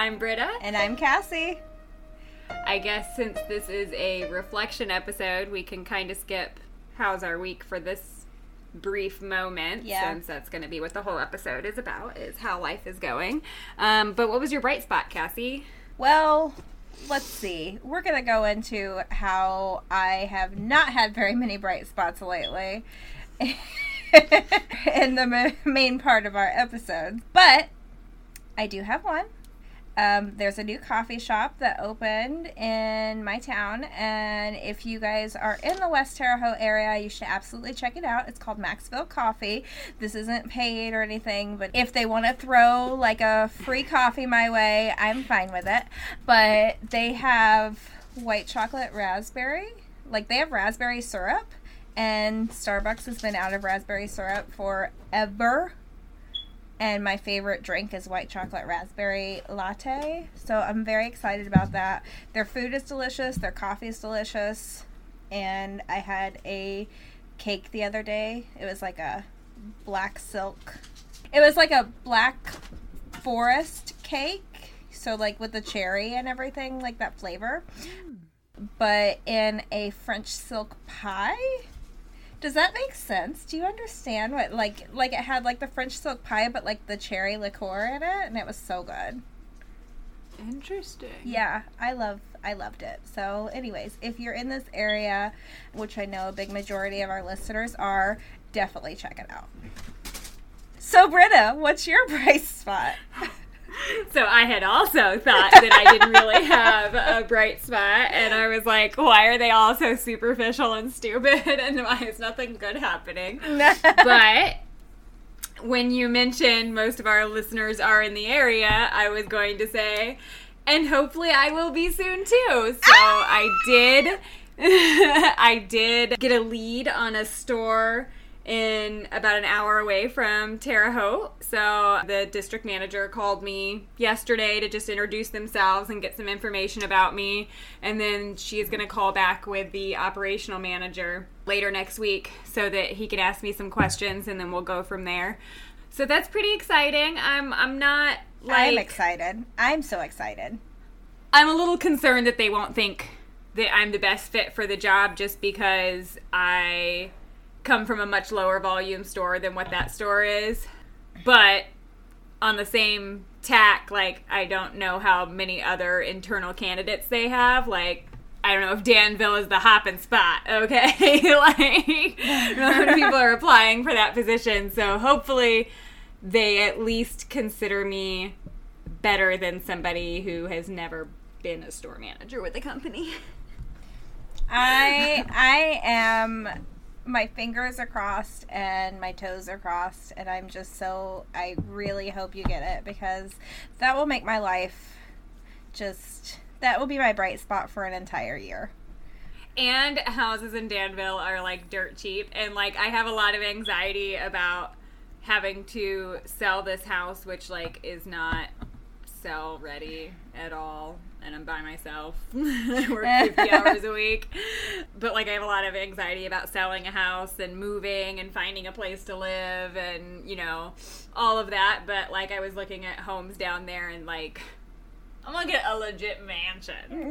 I'm Britta. And I'm Cassie. I guess since this is a reflection episode, we can kind of skip how's our week for this brief moment Yeah. since that's going to be what the whole episode is about is how life is going um, but what was your bright spot cassie Well, let's see. We're going to go into how I have not had very many bright spots lately in the ma- main part of our episodes. But I do have one. Um, there's a new coffee shop that opened in my town, and if you guys are in the West Terre Haute area, you should absolutely check it out. It's called Maxville Coffee. This isn't paid or anything, but if they want to throw like a free coffee my way, I'm fine with it. But they have white chocolate raspberry, like they have raspberry syrup, and Starbucks has been out of raspberry syrup forever and my favorite drink is white chocolate raspberry latte. So I'm very excited about that. Their food is delicious, their coffee is delicious, and I had a cake the other day. It was like a black silk. It was like a black forest cake, so like with the cherry and everything, like that flavor. Mm. But in a French silk pie. Does that make sense? Do you understand what like like it had like the French silk pie but like the cherry liqueur in it and it was so good. interesting Yeah, I love I loved it. So anyways, if you're in this area, which I know a big majority of our listeners are, definitely check it out. So Britta, what's your bright spot? So I had also thought that I didn't really have a bright spot, and I was like, why are they all so superficial and stupid, and why is nothing good happening? But when you mentioned most of our listeners are in the area, I was going to say, and hopefully I will be soon too. So ah! I did. I did get a lead on a store in about an hour away from Terre Haute. So the district manager called me yesterday to just introduce themselves and get some information about me. And then she is going to call back with the operational manager later next week so that he can ask me some questions and then we'll go from there. So that's pretty exciting. I'm I'm not like I'm excited. I'm so excited. I'm a little concerned that they won't think that I'm the best fit for the job just because I come from a much lower volume store than what that store is. But on the same tack, like, I don't know how many other internal candidates they have. Like, I don't know if Danville is the hopping spot, okay? like, a people are applying for that position. So hopefully they at least consider me better than somebody who has never been a store manager with the company. I I am my fingers are crossed and my toes are crossed and I'm just so I really hope you get it because that will make my life just that will be my bright spot for an entire year. And houses in Danville are like dirt cheap. And like, I have a lot of anxiety about having to sell this house, which like is not sell ready at all. And I'm by myself. I work 50 hours a week. But like, I have a lot of anxiety about selling a house and moving and finding a place to live and, you know, all of that. But like, I was looking at homes down there and like, I'm gonna get a legit mansion.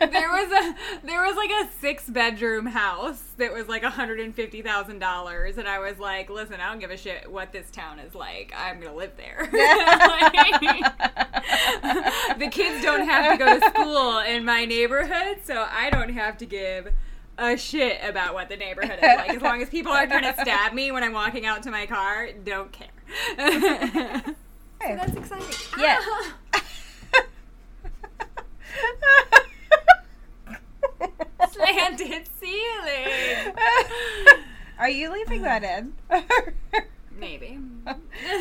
there was a there was like a six bedroom house that was like $150,000 and I was like, "Listen, I don't give a shit what this town is like. I'm to live there." Like, the kids don't have to go to school in my neighborhood, so I don't have to give a shit about what the neighborhood is like. As long as people aren't trying to stab me when I'm walking out to my car, don't care. So that's exciting. Yeah. Slanted ceiling. Are you leaving that in? Maybe.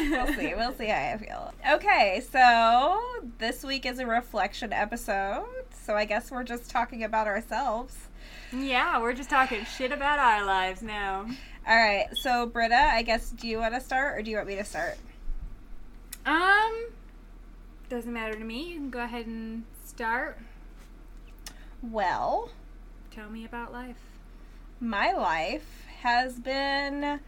we'll see. We'll see how I feel. Okay, so this week is a reflection episode. So I guess we're just talking about ourselves. Yeah, we're just talking shit about our lives now. All right, so Britta, I guess do you want to start or do you want me to start? Um, doesn't matter to me. You can go ahead and start. Well, Tell me about life. my life has been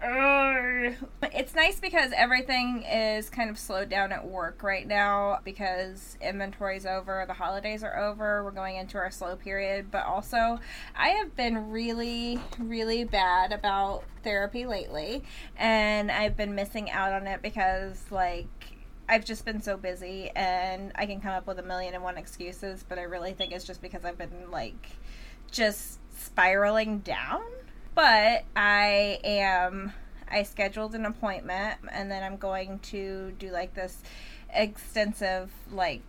it's nice because everything is kind of slowed down at work right now because inventory's over, the holidays are over, we're going into our slow period. But also, I have been really, really bad about therapy lately, and I've been missing out on it because, like, I've just been so busy and I can come up with a million and one excuses, but I really think it's just because I've been like just spiraling down. But I am I scheduled an appointment and then I'm going to do like this extensive like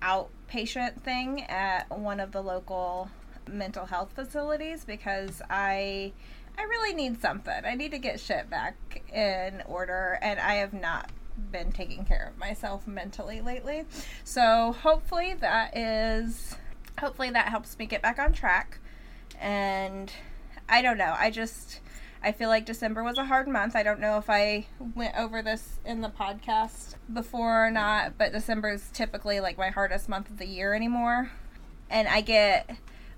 outpatient thing at one of the local mental health facilities because I I really need something. I need to get shit back in order and I have not been taking care of myself mentally lately. So hopefully that is hopefully that helps me get back on track. And I don't know. I just I feel like December was a hard month. I don't know if I went over this in the podcast before or not, but December is typically like my hardest month of the year anymore. And I get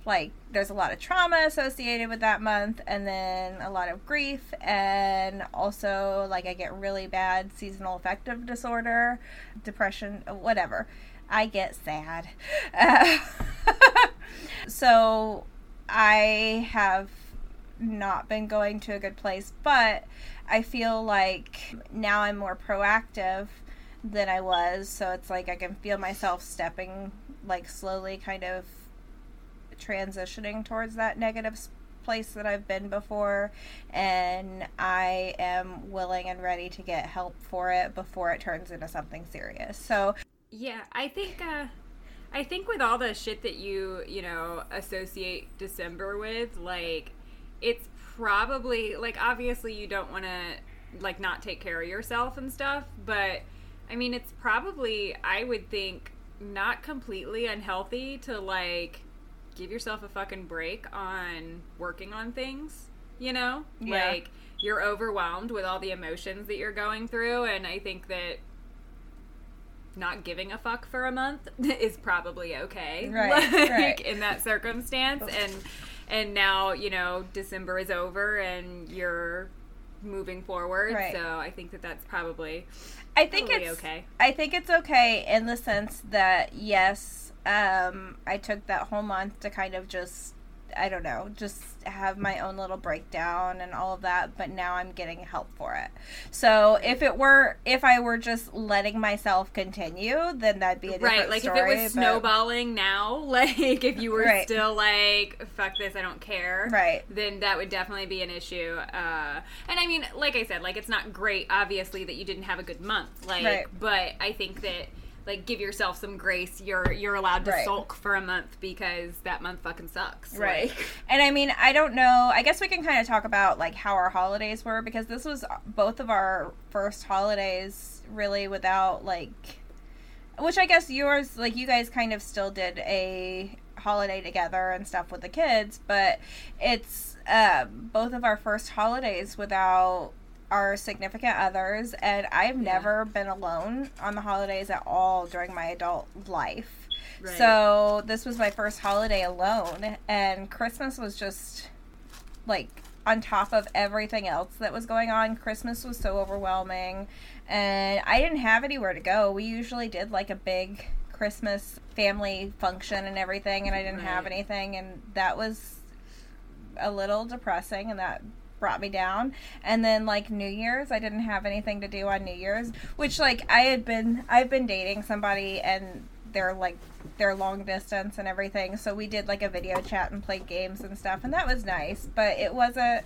like there's a lot of trauma associated with that month and then a lot of grief and also like I get really bad seasonal affective disorder, depression, whatever. I get sad. Uh, so I have not been going to a good place, but I feel like now I'm more proactive than I was. So it's like I can feel myself stepping like slowly kind of transitioning towards that negative place that I've been before, and I am willing and ready to get help for it before it turns into something serious. So, yeah, I think. Uh... I think with all the shit that you, you know, associate December with, like, it's probably, like, obviously you don't want to, like, not take care of yourself and stuff, but, I mean, it's probably, I would think, not completely unhealthy to, like, give yourself a fucking break on working on things, you know? Yeah. Like you're overwhelmed with all the emotions that you're going through and I think that not giving a fuck for a month is probably okay. Right. like, right. in that circumstance and and now, you know, December is over and you're moving forward. Right. So I think that that's probably I think it's okay. I think it's okay in the sense that yes, um, I took that whole month to kind of just I don't know, just have my own little breakdown and all of that, but now I'm getting help for it. So if it were, if I were just letting myself continue, then that'd be a different right. Like story, if it was but... snowballing now, like if you were right. still like fuck this, I don't care, right? Then that would definitely be an issue. Uh, and I mean, like I said, like it's not great, obviously, that you didn't have a good month, like, right. but I think that like give yourself some grace. You're you're allowed to right. sulk for a month because that month fucking sucks. Right. Like. And I mean, I don't know. I guess we can kind of talk about like how our holidays were because this was both of our first holidays really without like which I guess yours like you guys kind of still did a holiday together and stuff with the kids, but it's uh, both of our first holidays without our significant others, and I've yeah. never been alone on the holidays at all during my adult life. Right. So this was my first holiday alone, and Christmas was just like on top of everything else that was going on. Christmas was so overwhelming, and I didn't have anywhere to go. We usually did like a big Christmas family function and everything, and I didn't right. have anything, and that was a little depressing, and that brought me down. And then like New Year's, I didn't have anything to do on New Year's, which like I had been I've been dating somebody and they're like they're long distance and everything. So we did like a video chat and played games and stuff and that was nice, but it wasn't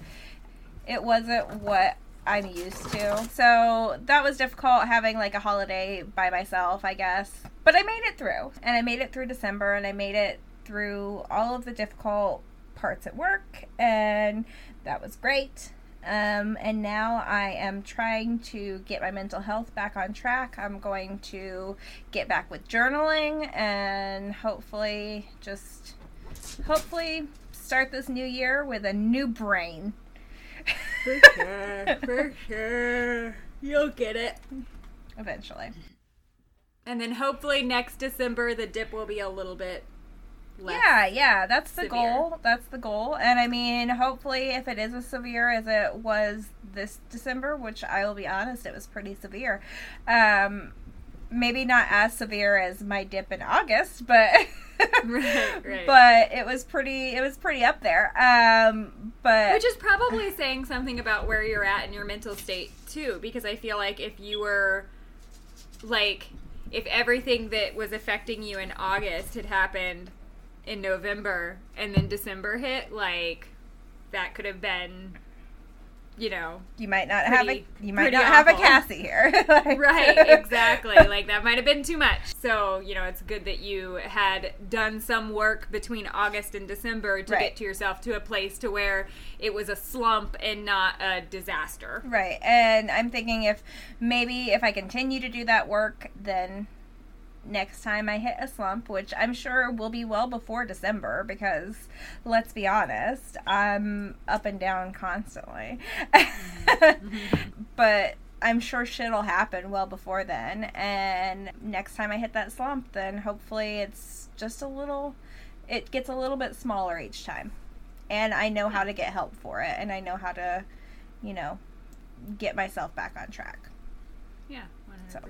it wasn't what I'm used to. So that was difficult having like a holiday by myself, I guess. But I made it through. And I made it through December and I made it through all of the difficult parts at work and that was great. Um, and now I am trying to get my mental health back on track. I'm going to get back with journaling and hopefully just hopefully start this new year with a new brain. For sure, for sure. You'll get it. Eventually. And then hopefully next December the dip will be a little bit yeah, yeah, that's the severe. goal. That's the goal. And I mean, hopefully, if it is as severe as it was this December, which I will be honest, it was pretty severe. Um, maybe not as severe as my dip in August, but. Right, right. But it was pretty. It was pretty up there. Um, but Which is probably saying something about where you're at in your mental state too, because I feel like if you were like if everything that was affecting you in August had happened in November and then December hit, like that could have been you know you might not have a you might pretty not have a. Cassie here. Like- right exactly like that might have been too much so you know it's good that you had done some work between august and december to Right. get to yourself to a place to where it was a slump and not a disaster Right. And I'm thinking if maybe if I continue to do that work, then next time I hit a slump, which I'm sure will be well before December because let's be honest, I'm up and down constantly. but I'm sure shit'll happen well before then. And next time I hit that slump, then hopefully it's just a little, it gets a little bit smaller each time. And I know how to get help for it. And I know how to, you know, get myself back on track. yeah 100%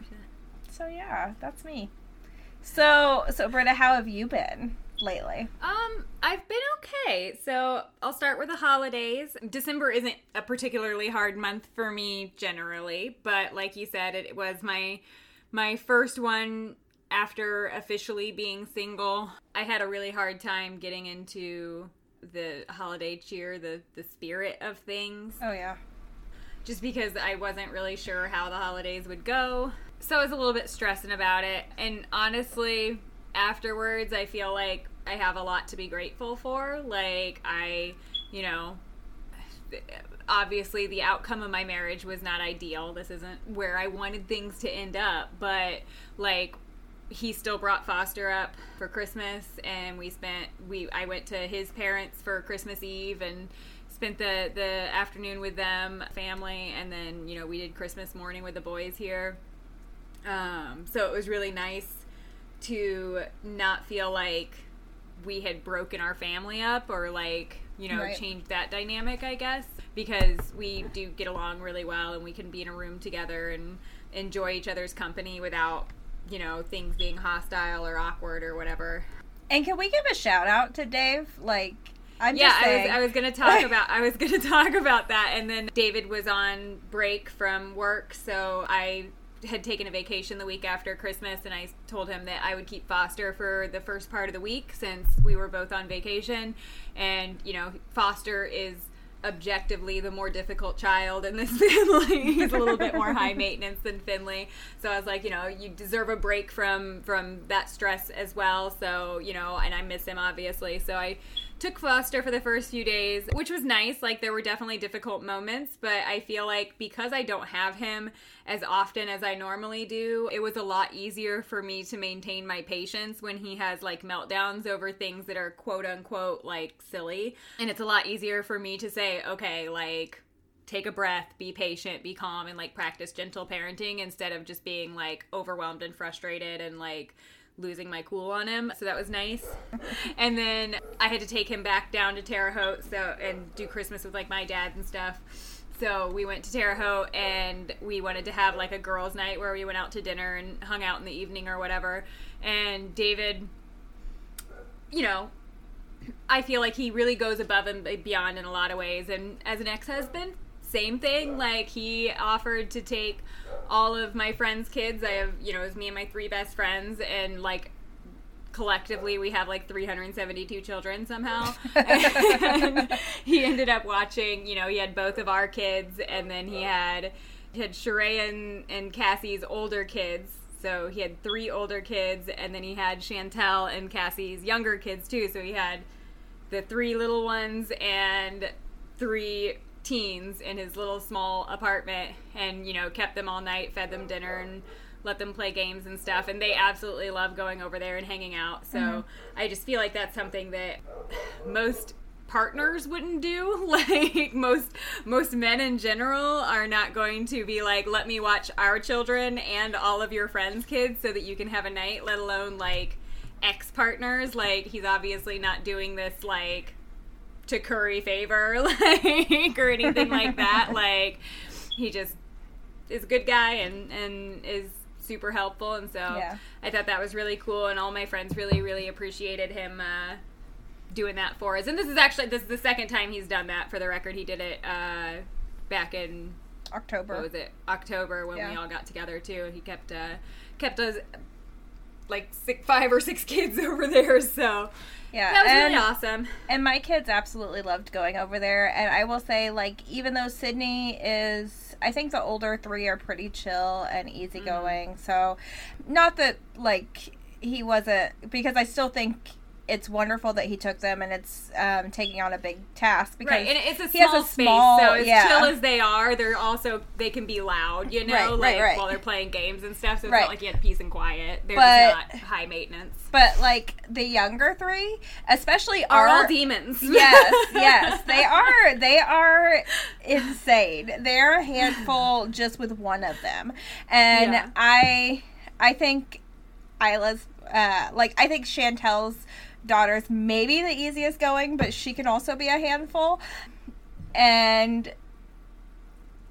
So yeah, that's me. So so Britta, how have you been lately? Um, I've been okay. So I'll start with the holidays. December isn't a particularly hard month for me generally, but like you said, it was my my first one after officially being single. I had a really hard time getting into the holiday cheer, the the spirit of things Oh yeah. just because I wasn't really sure how the holidays would go. So I was a little bit stressing about it. And honestly, afterwards, I feel like I have a lot to be grateful for. Like, I, you know, obviously the outcome of my marriage was not ideal. This isn't where I wanted things to end up. But, like, he still brought Foster up for Christmas, and we spent we I went to his parents for Christmas Eve and spent the the afternoon with them, family, and then you know we did Christmas morning with the boys here. Um, so it was really nice to not feel like we had broken our family up or like you know Right. changed that dynamic i guess because we do get along really well and we can be in a room together and enjoy each other's company without you know things being hostile or awkward or whatever And can we give a shout out to Dave? Like I'm yeah I was. I was gonna talk about i was gonna talk about that and then david was on break from work so i had taken a vacation the week after christmas and i told him that i would keep foster for the first part of the week since we were both on vacation. And you know foster is objectively the more difficult child in this family. He's a little bit more high maintenance than finley. So i was like you know you deserve a break from from that stress as well. So you know and i miss him obviously. So i took Foster for the first few days, which was nice. Like there were definitely difficult moments, but I feel like because I don't have him as often as I normally do, it was a lot easier for me to maintain my patience when he has like meltdowns over things that are quote unquote like silly. And it's a lot easier for me to say, okay, like take a breath, be patient, be calm, and like practice gentle parenting instead of just being like overwhelmed and frustrated and like losing my cool on him. So that was nice. and then I had to take him back down to Terre Haute so and do Christmas with like my dad and stuff. So we went to Terre Haute and we wanted to have like a girls' night where we went out to dinner and hung out in the evening or whatever. And David, you know, I feel like he really goes above and beyond in a lot of ways. And as an ex husband, same thing. Like he offered to take all of my friends' kids. I have, you know, it was me and my three best friends, and like collectively we have like 372 children somehow. he ended up watching, you know, he had both of our kids, and then he had had Sheree and, and Cassie's older kids. So he had three older kids, and then he had Chantel and Cassie's younger kids too. So he had the three little ones and three teens in his little small apartment and you know kept them all night fed them dinner and let them play games and stuff. And they absolutely love going over there and hanging out. So mm-hmm. i just feel like that's something that most partners wouldn't do. Like most most men in general are not going to be like let me watch our children and all of your friends kids so that you can have a night let alone like ex partners. Like he's obviously not doing this like to curry favor, like or anything like that. Like he just is a good guy and and is super helpful and so Yeah. I thought that was really cool and all my friends really really appreciated him uh doing that for us. And this is actually this is the second time he's done that for the record. He did it uh back in October. what was it October when we all got together too. He kept uh, kept us like six, five or six kids over there, so yeah, that was and, really awesome. and my kids absolutely loved going over there. And I will say, like, even though Sydney is, I think the older three are pretty chill and easygoing. Mm-hmm. So, not that like he wasn't, because I still think it's wonderful that he took them, and it's um, taking on a big task because Right, and it's a small a space, small- so as yeah. chill as they are, they're also they can be loud, you know, Right, like right. while they're playing games and stuff. So it's not like you had peace and quiet. They're But- not high maintenance. But like the younger three, especially Are our all demons? yes, yes, they are. They are insane. They're a handful just with one of them, and Yeah. I, I think Isla's, uh, like I think Chantel's daughter's maybe the easiest going, but she can also be a handful, and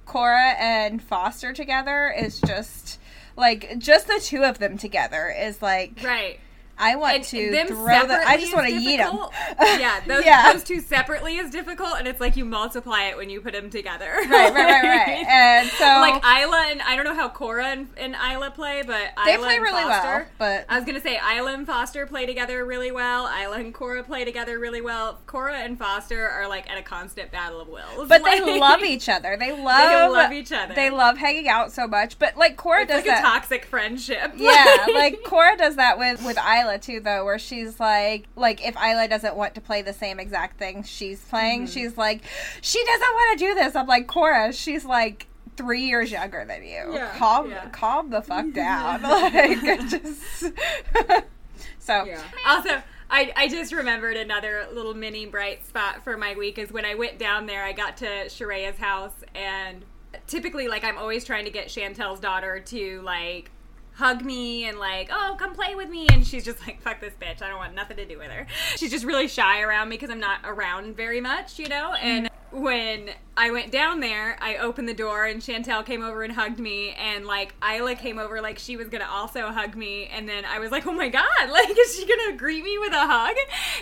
Cora and Foster together is just like just the two of them together is like right. I want And to them throw the. I just want to eat them. yeah, those, Yeah. those two separately is difficult, and it's like you multiply it when you put them together. right, right, right, right. And so like Isla and I don't know how Cora and, and Isla play, but they Isla play and really Foster, well, but I was gonna say Isla and Foster play together really well. Isla and Cora play together really well. Cora and Foster are like at a constant battle of wills. but they love each other. They love love each other. They love hanging out so much. But like Cora It's does like a that. toxic friendship. yeah, like Cora does that with with Isla too, though, where she's like, like if Isla doesn't want to play the same exact thing she's playing, Mm-hmm. she's like, she doesn't want to do this. I'm like, Cora, she's like three years younger than you. Yeah, calm, yeah. calm the fuck down. like, just. so Yeah. Also, I, I just remembered another little mini bright spot for my week is when I went down there, I got to Sharea's house, and typically, like, I'm always trying to get Chantel's daughter to, like, hug me and, like, oh, come play with me. And she's just like, fuck this bitch. I don't want nothing to do with her. She's just really shy around me because I'm not around very much, you know? Mm-hmm. And when I went down there, I opened the door and Chantel came over and hugged me, and like Isla came over like she was gonna also hug me, and then I was like, oh my god, like is she gonna greet me with a hug?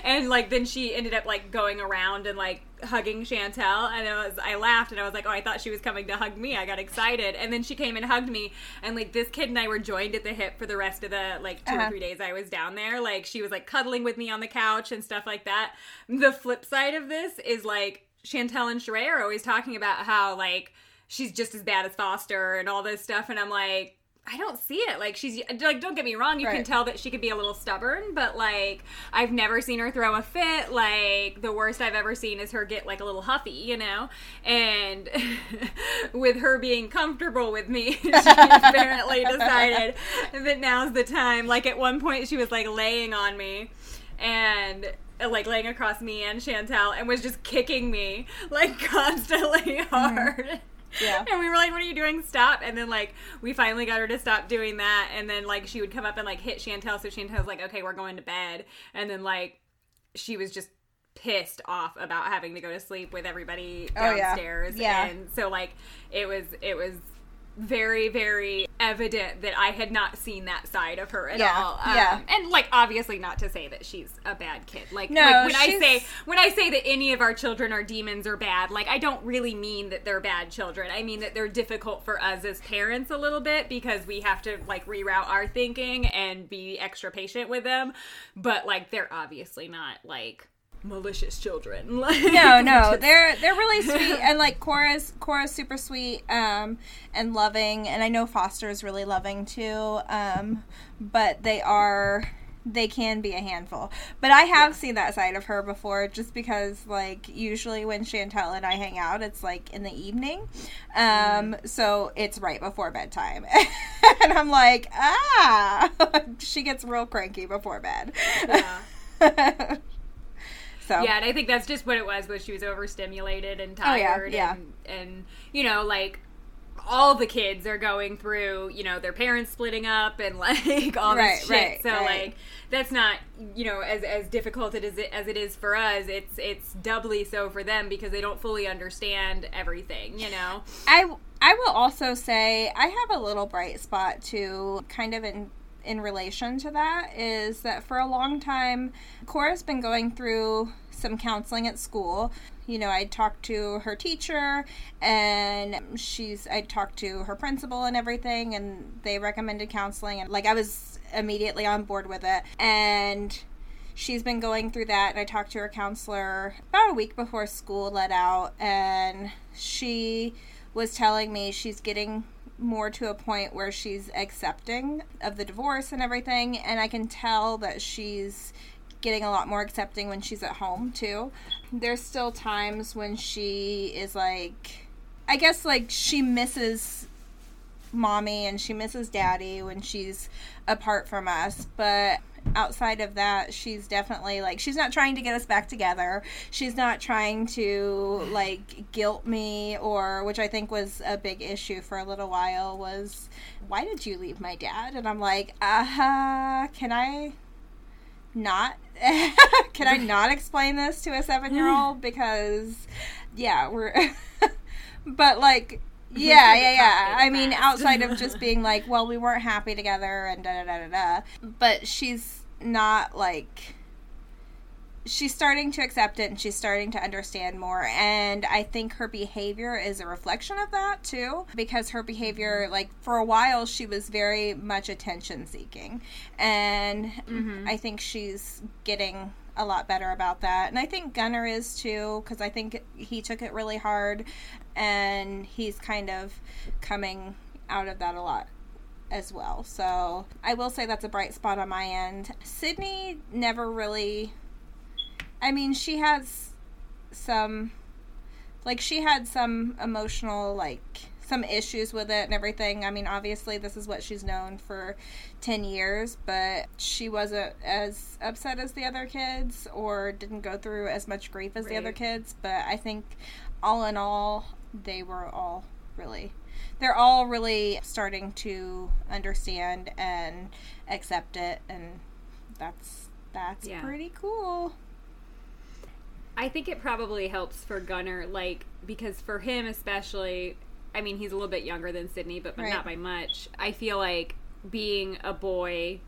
And like then she ended up like going around and like hugging Chantel, and I was I laughed and I was like, oh, I thought she was coming to hug me. I got excited, and then she came and hugged me, and like this kid and I were joined at the hip for the rest of the like 2 Uh-huh. or three days I was down there. Like she was like cuddling with me on the couch and stuff like that. The flip side of this is like Chantel and Sheree are always talking about how like she's just as bad as Foster and all this stuff, and I'm like. I don't see it. Like she's like, don't get me wrong. You can tell that she could be a little stubborn, but like I've never seen her throw a fit. Like the worst I've ever seen is her get like a little huffy, you know. And with her being comfortable with me, she apparently decided that now's the time. Like at one point, she was like laying on me, and like laying across me and Chantel, and was just kicking me like constantly mm-hmm. hard. Yeah. And we were like, "What are you doing? Stop!" And then like we finally got her to stop doing that. And then like she would come up and like hit Chantel, so Chantel's like, "Okay, we're going to bed." And then like she was just pissed off about having to go to sleep with everybody Oh, yeah. downstairs. Yeah. And so like it was it was very very evident that I had not seen that side of her at Yeah, all. Um, yeah. And like obviously not to say that she's a bad kid. Like, No, like when I say when I say that any of our children are demons or bad, like I don't really mean that they're bad children. I mean that they're difficult for us as parents a little bit because we have to like reroute our thinking and be extra patient with them. But like they're obviously not like malicious children. Like, no, no, just- they're they're really sweet, and like Cora's Cora's super sweet um, and loving, and I know Foster is really loving too. Um, but they are they can be a handful. But I have seen that side of her before, just because like usually when Chantel and I hang out, it's like in the evening, um, so it's right before bedtime, and I'm like, ah, she gets real cranky before bed. Yeah. So Yeah, and I think that's just what it was. Was she was overstimulated and Oh, yeah, tired, yeah. and and you know like all the kids are going through, you know, their parents splitting up and like all Right, this shit. right, so right. like that's not, you know, as as difficult it is as it is for us. It's it's doubly so for them because they don't fully understand everything, you know. I I will also say I have a little bright spot too, kind of in in relation to that is that for a long time Cora's been going through some counseling at school. You know, I talked to her teacher and she's I talked to her principal and everything and they recommended counseling and like I was immediately on board with it and she's been going through that and i talked to her counselor about a week before school let out and she was telling me she's getting more to a point where she's accepting of the divorce and everything and i can tell that she's getting a lot more accepting when she's at home too. There's still times when she is like i guess like she misses mommy and she misses daddy when she's apart from us but outside of that she's definitely like she's not trying to get us back together. She's not trying to like guilt me or which i think was a big issue for a little while was why did you leave my dad? And i'm like uh can i not can i not explain this to a seven year old because yeah we're but like yeah, yeah, yeah. I mean, outside of just being like, well, we weren't happy together and da da da da da. But she's not like. She's starting to accept it and she's starting to understand more. And I think her behavior is a reflection of that too. Because her behavior, mm-hmm. like, for a while, she was very much attention seeking. And mm-hmm. I think she's getting a lot better about that. And I think Gunner is too, because I think he took it really hard and he's kind of coming out of that a lot as well. So I will say that's a bright spot on my end. Sydney never really. I mean, she has some. Like, she had some emotional, like, some issues with it and everything. I mean, obviously, this is what she's known for 10 years, but she wasn't as upset as the other kids or didn't go through as much grief as the other kids. But I think, all in all, they were all really. They're all really starting to understand and accept it, and that's that's Yeah. pretty cool. I think it probably helps for Gunner, like because for him especially, I mean he's a little bit younger than Sydney, but, but Right. not by much. I feel like being a boy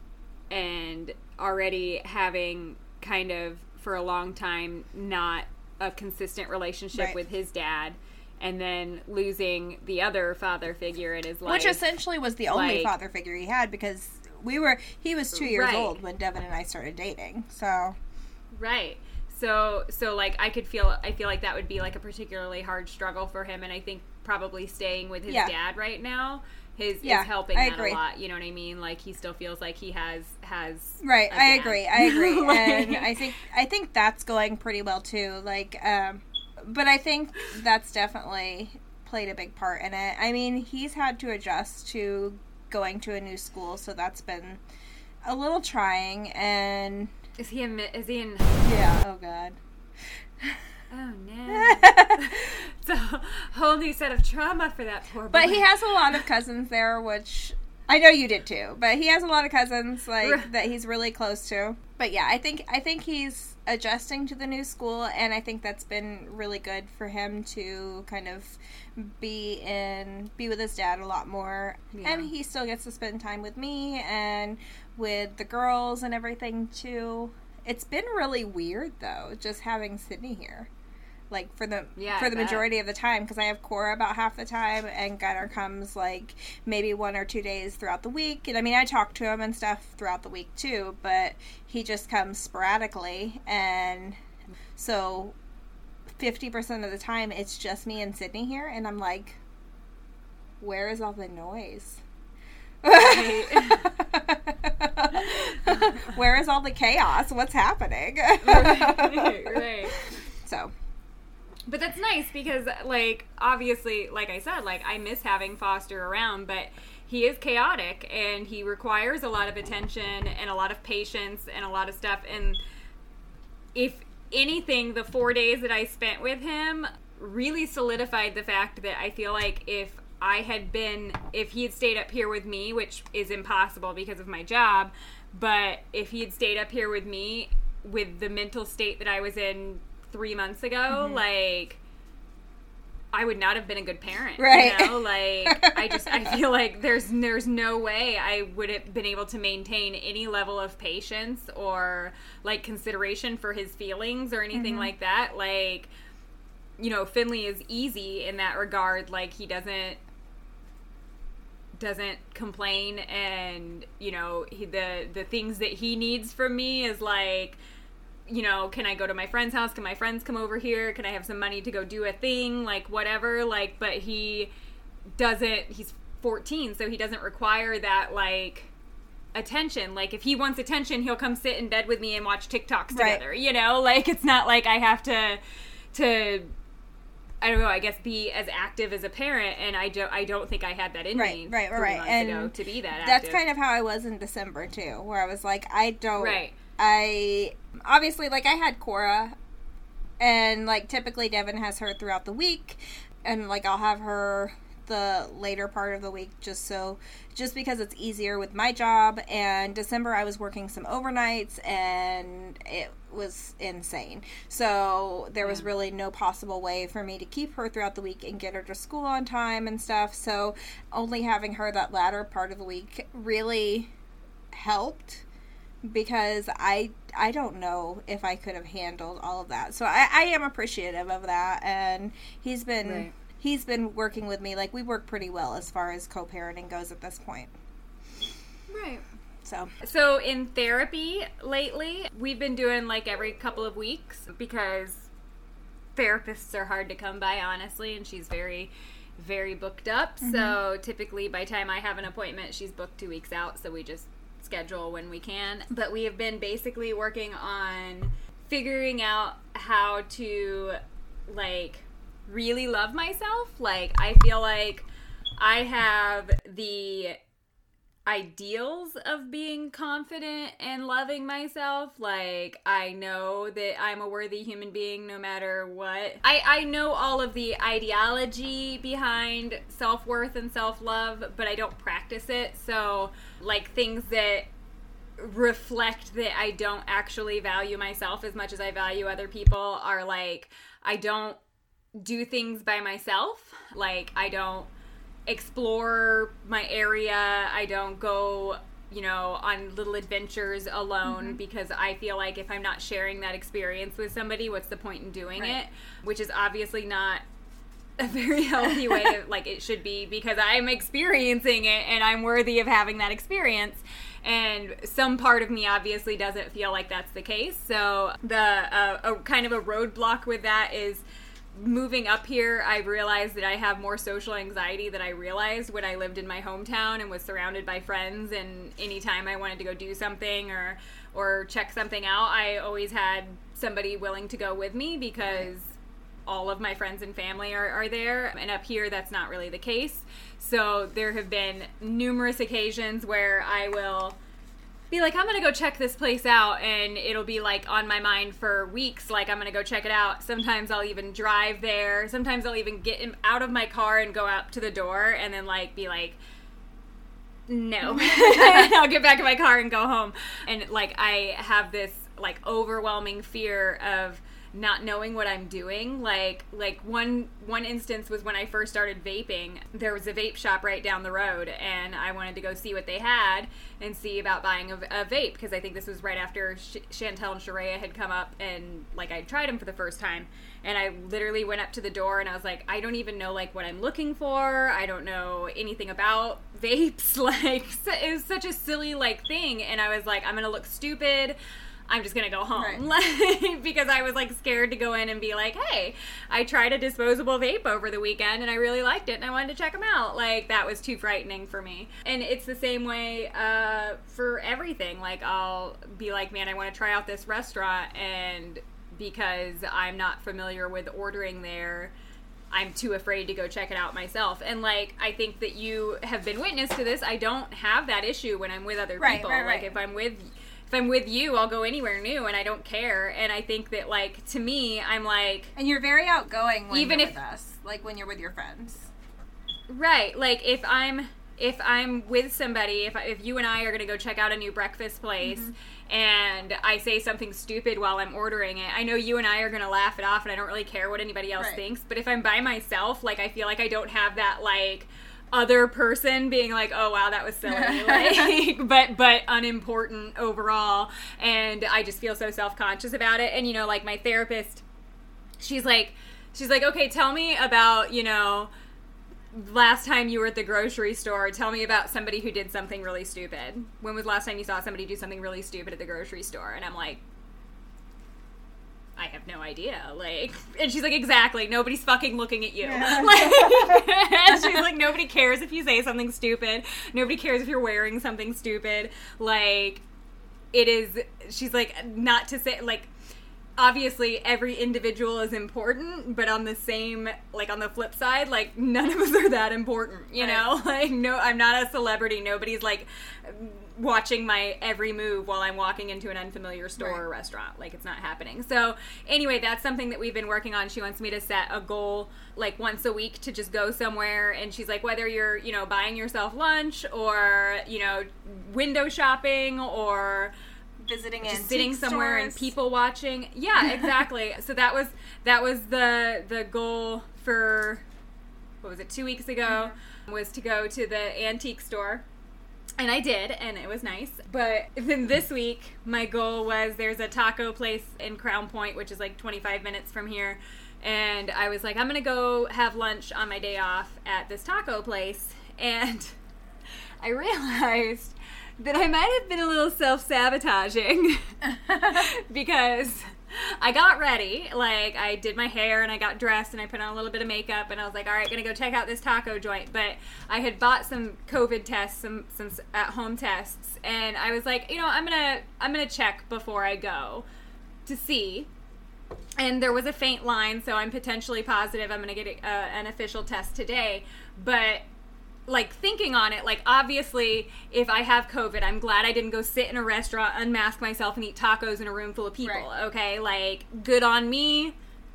and already having kind of for a long time not a consistent relationship Right. with his dad, and then losing the other father figure in his life, Which essentially was the only like- father figure he had because we were he was two years Right. old when Devin and I started dating. So Right. So so like I could feel I feel like that would be like a particularly hard struggle for him and I think probably staying with his Yeah. dad right now his Yeah, is helping I that agree. a lot. You know what I mean? Like he still feels like he has has right, I agree, I agree, Like- and I think I think that's going pretty well too. Like, um, but I think that's definitely played a big part in it. I mean, he's had to adjust to going to a new school, so that's been a little trying. And is he in is he in yeah, oh god. Oh no. it's a whole new set of trauma for that poor boy. But he has a lot of cousins there, which I know you did too. But he has a lot of cousins like that he's really close to. But yeah, I think I think he's adjusting to the new school, and I think that's been really good for him to kind of be in be with his dad a lot more. Yeah. And he still gets to spend time with me and with the girls and everything too. It's been really weird though, just having Sydney here. Like for the Yeah, for I the bet. majority of the time because I have Cora about half the time and Gunnar comes like maybe one or two days throughout the week. And I mean, I talk to him and stuff throughout the week too, but he just comes sporadically. And so 50% of the time it's just me and Sydney here. And I'm like, where is all the noise? where is all the chaos? What's happening? right, right. So, But that's nice because, like, obviously, like I said, like I miss having Foster around, but he is chaotic and he requires a lot of attention and a lot of patience and a lot of stuff. And if anything, the four days that I spent with him really solidified the fact that I feel like if I had been, if he had stayed up here with me, which is impossible because of my job, but if he had stayed up here with me with the mental state that I was in three months ago, mm-hmm. like, I would not have been a good parent. Right. You know, like I just I feel like there's there's no way I would have been able to maintain any level of patience or like consideration for his feelings or anything mm-hmm. like that. Like you know, Finley is easy in that regard. Like he doesn't doesn't complain and you know he, the the things that he needs from me is like you know can i go to my friend's house can my friends come over here can i have some money to go do a thing like whatever like but he doesn't he's 14 so he doesn't require that like attention like if he wants attention he'll come sit in bed with me and watch tiktoks together right. you know like it's not like i have to to I don't know. I guess be as active as a parent, and I don't. I don't think I had that in right, me. Right, right, right. And to be that. That's kind of how I was in December too, where I was like, I don't. Right. I obviously like I had Cora, and like typically Devin has her throughout the week, and like I'll have her the later part of the week just so just because it's easier with my job and December I was working some overnights and it was insane. So there was really no possible way for me to keep her throughout the week and get her to school on time and stuff. So only having her that latter part of the week really helped because I I don't know if I could have handled all of that. So I, I am appreciative of that and he's been right he's been working with me. Like we work pretty well as far as co-parenting goes at this point. Right. So. So in therapy lately, we've been doing like every couple of weeks because therapists are hard to come by, honestly, and she's very very booked up. Mm-hmm. So typically by time I have an appointment, she's booked 2 weeks out, so we just schedule when we can. But we have been basically working on figuring out how to like really love myself. Like, I feel like I have the ideals of being confident and loving myself. Like i know that i'm a worthy human being no matter what. I i know all of the ideology behind self-worth and self-love but i don't practice it. So like things that reflect that i don't actually value myself as much as i value other people are like i don't do things by myself. Like I don't explore my area. I don't go, you know, on little adventures alone mm-hmm. because I feel like if I'm not sharing that experience with somebody, what's the point in doing right. it? Which is obviously not a very healthy way like it should be because I'm experiencing it and I'm worthy of having that experience. And some part of me obviously doesn't feel like that's the case. So the uh, a kind of a roadblock with that is moving up here, I realized that I have more social anxiety than I realized when I lived in my hometown and was surrounded by friends. And anytime I wanted to go do something or or check something out, I always had somebody willing to go with me because all of my friends and family are, are there. And up here, that's not really the case. So there have been numerous occasions where I will be like, I'm gonna go check this place out, and it'll be like on my mind for weeks. Like I'm gonna go check it out. Sometimes I'll even drive there. Sometimes I'll even get in, out of my car and go up to the door, and then like be like, no, I'll get back in my car and go home. And like I have this like overwhelming fear of not knowing what I'm doing. Like like one one instance was when I first started vaping. There was a vape shop right down the road, and I wanted to go see what they had and see about buying a, a vape because I think this was right after Sh- Chantel and Sharia had come up and like I tried them for the first time. And I literally went up to the door and I was like, I don't even know like what I'm looking for. I don't know anything about vapes. Like it was such a silly like thing, and I was like, I'm gonna look stupid. I'm just gonna go home, right. like, because I was like scared to go in and be like, hey, I tried a disposable vape over the weekend and I really liked it and I wanted to check them out. Like that was too frightening for me. And it's the same way uh, for everything. Like I'll be like, man, I want to try out this restaurant, and because I'm not familiar with ordering there. I'm too afraid to go check it out myself. And like I think that you have been witness to this. I don't have that issue when I'm with other right, people. Right, right. Like if I'm with if I'm with you, I'll go anywhere new and I don't care. And I think that like to me, I'm like And you're very outgoing when even if, with us. Like when you're with your friends. Right. Like if I'm if I'm with somebody, if I, if you and I are going to go check out a new breakfast place mm-hmm. and I say something stupid while I'm ordering it, I know you and I are going to laugh it off and I don't really care what anybody else right. thinks, but if I'm by myself, like I feel like I don't have that like other person being like, "Oh wow, that was silly," like, but but unimportant overall, and I just feel so self conscious about it. And you know, like my therapist, she's like, she's like, "Okay, tell me about you know." last time you were at the grocery store, tell me about somebody who did something really stupid. When was last time you saw somebody do something really stupid at the grocery store? And I'm like, I have no idea. Like, and she's like, exactly. Nobody's fucking looking at you. Yeah. Like, and she's like, nobody cares if you say something stupid. Nobody cares if you're wearing something stupid. Like, it is. She's like, not to say like obviously every individual is important but on the same like on the flip side like none of us are that important you right. know like no i'm not a celebrity nobody's like watching my every move while i'm walking into an unfamiliar store right. or restaurant like it's not happening so anyway that's something that we've been working on she wants me to set a goal like once a week to just go somewhere and she's like whether you're you know buying yourself lunch or you know window shopping or visiting just sitting somewhere stores. and people watching. Yeah, exactly. so that was that was the the goal for what was it two weeks ago mm-hmm. was to go to the antique store. And I did, and it was nice. But then this week, my goal was there's a taco place in Crown Point, which is like 25 minutes from here. And I was like, I'm going to go have lunch on my day off at this taco place. And I realized that I might have been a little self sabotaging because I got ready. Like, I did my hair and I got dressed and I put on a little bit of makeup and I was like, all right, gonna go check out this taco joint. But I had bought some COVID tests, some, some at home tests, and I was like, you know, I'm gonna, I'm gonna check before I go to see. And there was a faint line, so I'm potentially positive I'm gonna get a, uh, an official test today. But like thinking on it, like obviously, if I have COVID, I'm glad I didn't go sit in a restaurant, unmask myself, and eat tacos in a room full of people. Right. Okay, like good on me,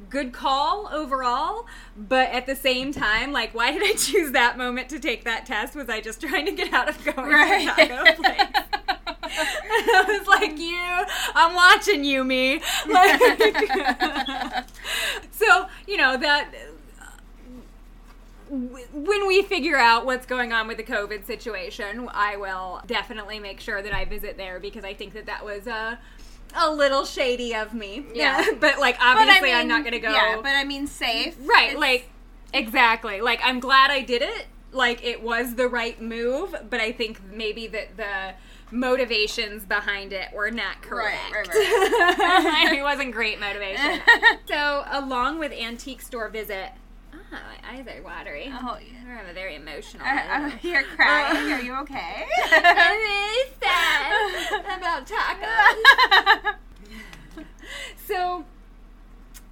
good call overall. But at the same time, like, why did I choose that moment to take that test? Was I just trying to get out of going right. to taco place? I was like, you, I'm watching you, me. Like, so you know that when we figure out what's going on with the COVID situation, I will definitely make sure that I visit there because I think that that was a a little shady of me. Yeah, but like obviously but I am not going to go. Yeah, but I mean safe. Right, it's... like exactly. Like I'm glad I did it. Like it was the right move, but I think maybe that the motivations behind it were not correct. Right, right, right. it wasn't great motivation. so, along with antique store visit, Oh, my eyes are watery. Oh, yeah. I'm a very emotional. Uh, you're crying. are you okay? I'm really sad about tacos. so,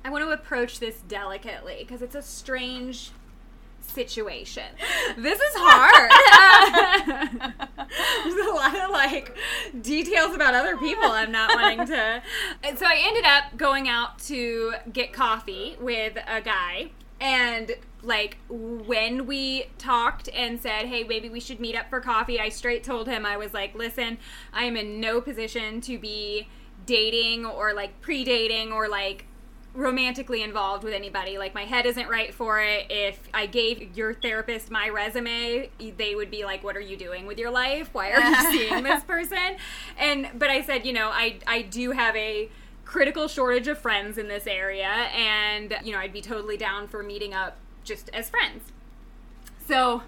I want to approach this delicately because it's a strange situation. This is hard. There's a lot of like details about other people I'm not wanting to. And so I ended up going out to get coffee with a guy and like when we talked and said, "Hey, maybe we should meet up for coffee," I straight told him I was like, "Listen, I am in no position to be dating or like pre-dating or like romantically involved with anybody. Like my head isn't right for it. If I gave your therapist my resume, they would be like, "What are you doing with your life? Why are you seeing this person?" And but I said, you know, I I do have a critical shortage of friends in this area, and you know, I'd be totally down for meeting up just as friends. So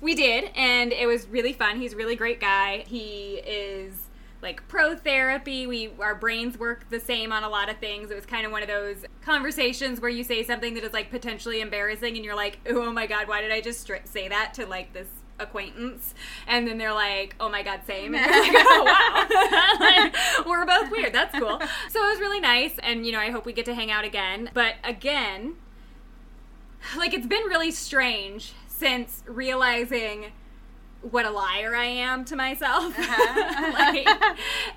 we did, and it was really fun. He's a really great guy. He is like pro therapy. We our brains work the same on a lot of things. It was kind of one of those conversations where you say something that is like potentially embarrassing, and you're like, "Oh my god, why did I just say that to like this acquaintance and then they're like oh my god same. And like oh wow. Like, we're both weird. That's cool. So it was really nice and you know i hope we get to hang out again. But again like it's been really strange since realizing what a liar I am to myself. Uh-huh. like,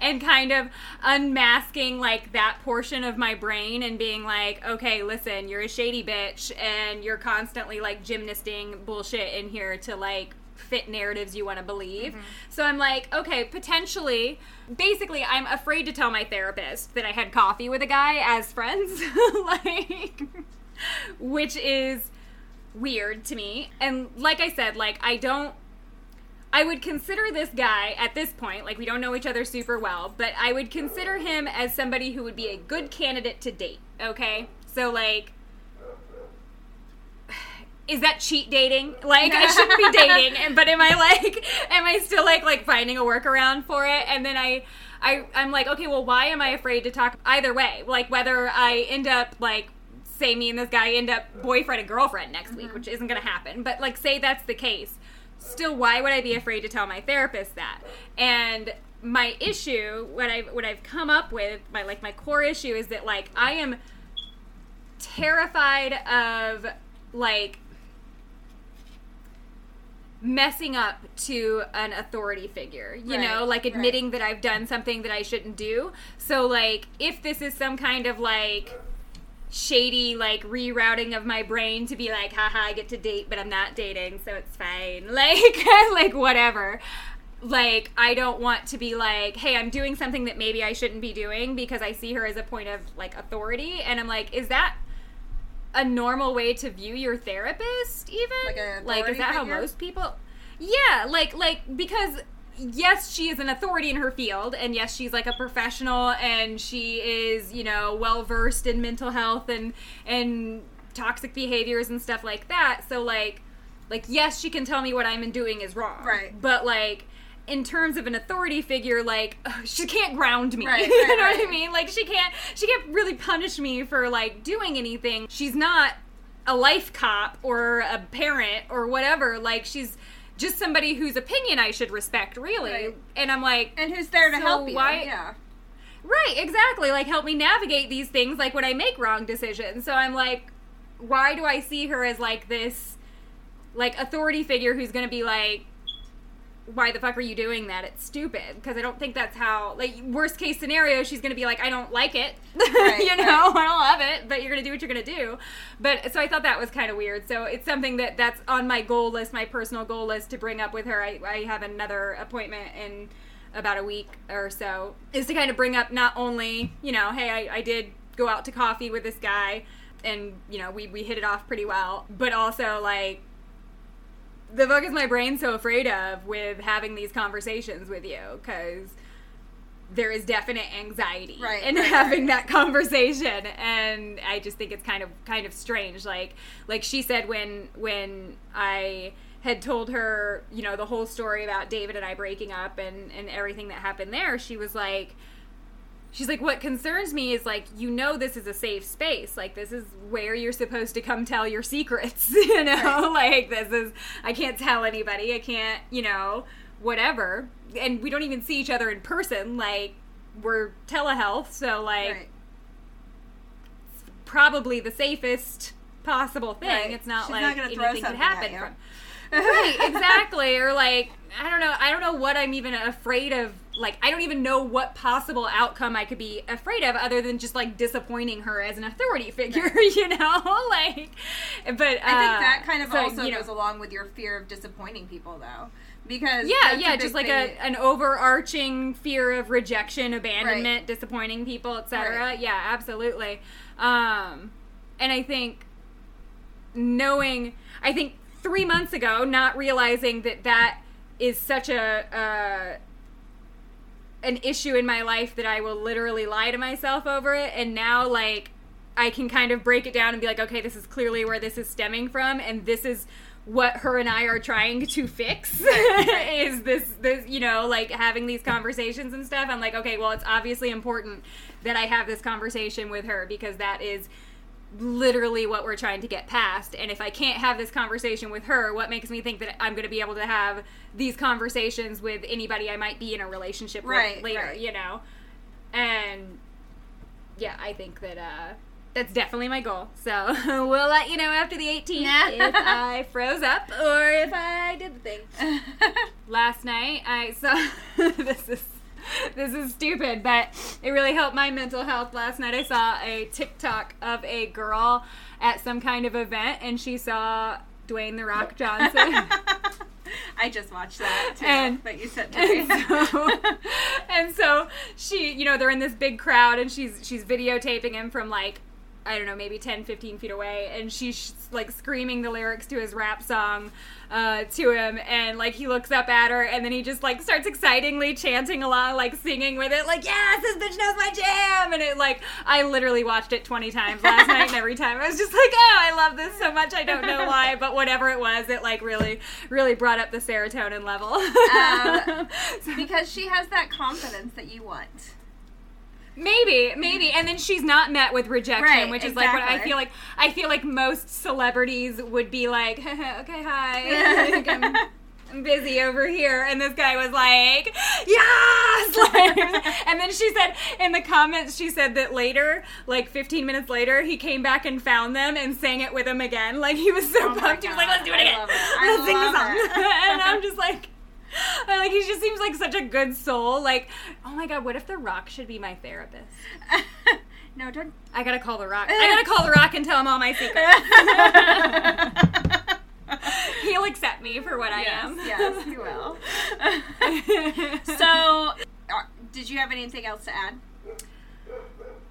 and kind of unmasking like that portion of my brain and being like, okay, listen, you're a shady bitch and you're constantly like gymnasting bullshit in here to like fit narratives you want to believe. Mm-hmm. So I'm like, okay, potentially, basically, I'm afraid to tell my therapist that I had coffee with a guy as friends, like, which is weird to me. And like I said, like, I don't. I would consider this guy at this point, like we don't know each other super well, but I would consider him as somebody who would be a good candidate to date, okay? So like is that cheat dating? Like I shouldn't be dating, and but am I like am I still like like finding a workaround for it? And then I I I'm like, okay, well why am I afraid to talk either way? Like whether I end up like say me and this guy end up boyfriend and girlfriend next mm-hmm. week, which isn't gonna happen. But like say that's the case. Still why would I be afraid to tell my therapist that? And my issue, what I what I've come up with, my like my core issue is that like I am terrified of like messing up to an authority figure you right, know like admitting right. that i've done something that i shouldn't do. So like if this is some kind of like shady like rerouting of my brain to be like haha i get to date but i'm not dating so it's fine. Like like whatever. Like i don't want to be like hey i'm doing something that maybe i shouldn't be doing because i see her as a point of like authority. And i'm like is that a normal way to view your therapist even? Like, like is that figure? how most people yeah like like because yes she is an authority in her field and yes she's like a professional and she is you know well versed in mental health and and toxic behaviors and stuff like that. So like like yes she can tell me what i'm doing is wrong. Right. But like in terms of an authority figure, like she can't ground me. Right, you know right. what I mean? Like she can't she can't really punish me for like doing anything. She's not a life cop or a parent or whatever. Like she's just somebody whose opinion I should respect, really. Right. And I'm like, and who's there to so help you? Why, yeah. Right, exactly. Like help me navigate these things. Like when I make wrong decisions. So I'm like, why do I see her as like this, like authority figure who's going to be like, why the fuck are you doing that? It's stupid because I don't think that's how. Like worst case scenario, she's gonna be like, I don't like it, right, you know, right. I don't love it, but you're gonna do what you're gonna do. But so I thought that was kind of weird. So it's something that that's on my goal list, my personal goal list to bring up with her. I, I have another appointment in about a week or so, is to kind of bring up not only you know, hey, I, I did go out to coffee with this guy, and you know, we we hit it off pretty well, but also like the fuck is my brain so afraid of with having these conversations with you? Because there is definite anxiety right, in right, having right. that conversation and i just think it's kind of kind of strange like like she said when when i had told her you know the whole story about david and i breaking up and and everything that happened there she was like she's like what concerns me is like you know this is a safe space. Like this is where you're supposed to come tell your secrets you know? Right. like this is i can't tell anybody. I can't you know whatever. And we don't even see each other in person. Like we're telehealth so like right. probably the safest possible thing. Right. it's not she's like not anything could happen from right exactly. Or like i don't know. I don't know what i'm even afraid of like I don't even know what possible outcome I could be afraid of other than just like disappointing her as an authority figure, right. you know? like but I think uh, that kind of so, also you know, goes along with your fear of disappointing people though. Because Yeah, yeah, just like a, an overarching fear of rejection, abandonment, right. disappointing people, etc. Right. Yeah, absolutely. Um and I think knowing I think 3 months ago not realizing that that is such a uh, an issue in my life that I will literally lie to myself over it. And now, like, I can kind of break it down and be like, okay, this is clearly where this is stemming from, and this is what her and I are trying to fix is this this you know like having these conversations and stuff. I'm like, okay, well, it's obviously important that I have this conversation with her because that is literally what we're trying to get past. And if I can't have this conversation with her, what makes me think that I'm going to be able to have these conversations with anybody I might be in a relationship right, with later, right. you know? And yeah, I think that uh That's definitely my goal. So we'll let you know after the 18th if I froze up or if I did the thing. Last night I saw this is this is stupid, but it really helped my mental health. Last night I saw a TikTok of a girl at some kind of event and she saw Dwayne the Rock Johnson. I just watched that too, And- that you said to me. and so, and so she, you know, they're in this big crowd and she's she's videotaping him from like I don't know, maybe 10, 15 feet away, and she's like screaming the lyrics to his rap song uh, to him, and like he looks up at her, and then he just like starts excitingly chanting along, like singing with it, like yes, this bitch knows my jam, and it like I literally watched it twenty times last night, and every time I was just like, oh, I love this so much, I don't know why, but whatever it was, it like really, really brought up the serotonin level. Um, because she has that confidence that you want. Maybe, maybe, and then she's not met with rejection, Right, which is like what I feel like. I feel like most celebrities would be like, "Okay, hi, I'm, I'm busy over here," and this guy was like, "Yes!" Like, and then she said in the comments, she said that later, like 15 minutes later, he came back and found them and sang it with him again. Like he was so Oh pumped. He was like, "Let's do it again. love it. I Let's sing the song." and I'm just like. I like he just seems like such a good soul. Like, oh my god, what if The Rock should be my therapist? no, don't. I gotta call The Rock. I gotta call The Rock and tell him all my secrets. He'll accept me for what I yes, am. yes, he will. so, uh, did you have anything else to add?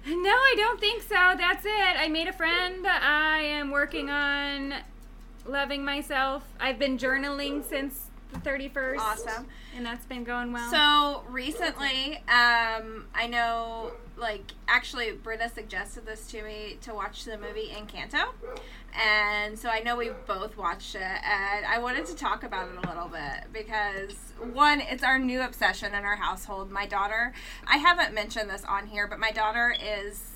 no, I don't think so. That's it. I made a friend. I am working on loving myself. I've been journaling since the 31st. Awesome. And that's been going well. So recently, um, I know, like, actually, Britta suggested this to me to watch the movie Encanto, and so I know we both watched it, and I wanted to talk about it a little bit because one, it's our new obsession in our household. My daughter, I haven't mentioned this on here, but my daughter is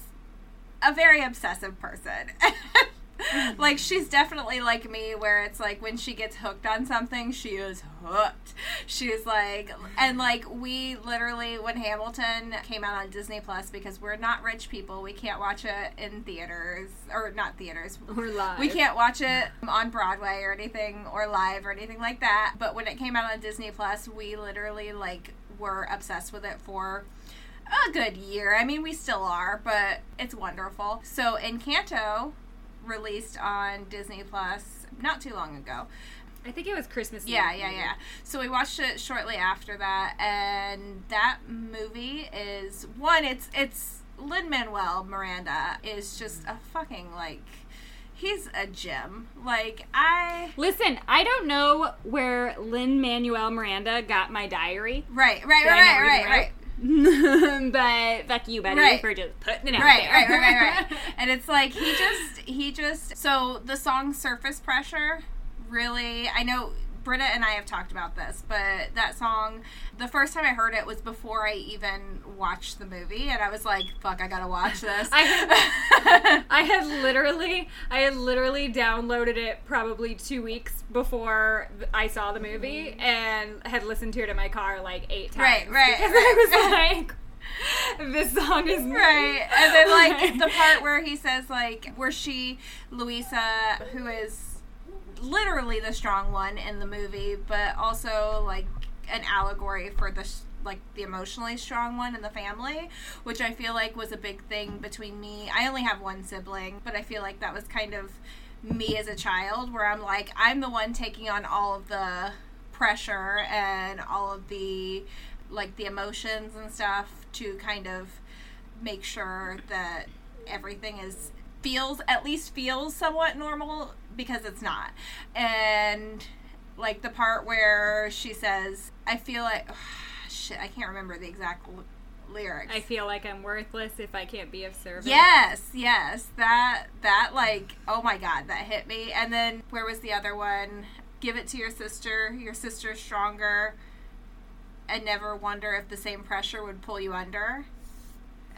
a very obsessive person. like she's definitely like me where it's like when she gets hooked on something she is hooked she's like and like we literally when hamilton came out on disney plus because we're not rich people we can't watch it in theaters or not theaters We're live. we can't watch it on Broadway or anything or live or anything like that. But when it came out on Disney Plus, we literally like were obsessed with it for a good year. I mean, we still are, but it's wonderful. So Encanto released on Disney Plus not too long ago. I think it was Christmas. Yeah, yeah, yeah. So we watched it shortly after that, and that movie is one. It's it's Lin Manuel Miranda is just a fucking like he's a gem. Like I Listen, I don't know where Lin Manuel Miranda got my diary. right, right, I right, right, right. but fuck you, Betty, Right. for just putting it out Right, there. right, right, right, right. And it's like he just he just so the song Surface Pressure really I know Britta and I have talked about this, but that song the first time I heard it was before I even watched the movie and I was like, fuck, I gotta watch this. I had, I had literally, I had literally downloaded it probably two weeks before I saw the movie mm-hmm. and had listened to it in my car like eight times. Right, right, Because right, I was like, this song is Right. And then like the part where he says like where she Luisa who is literally the strong one in the movie, but also like an allegory for the like the emotionally strong one in the family, which I feel like was a big thing between me. I only have one sibling, but I feel like that was kind of me as a child where I'm like I'm the one taking on all of the pressure and all of the like the emotions and stuff to kind of make sure that everything is feels at least feels somewhat normal because it's not and like the part where she says i feel like shit i can't remember the exact l- lyrics I feel like I'm worthless if I can't be of service. Yes, yes. That that like oh my god, that hit me. And then where was the other one? Give it to your sister. Your sister's stronger. And never wonder if the same pressure would pull you under.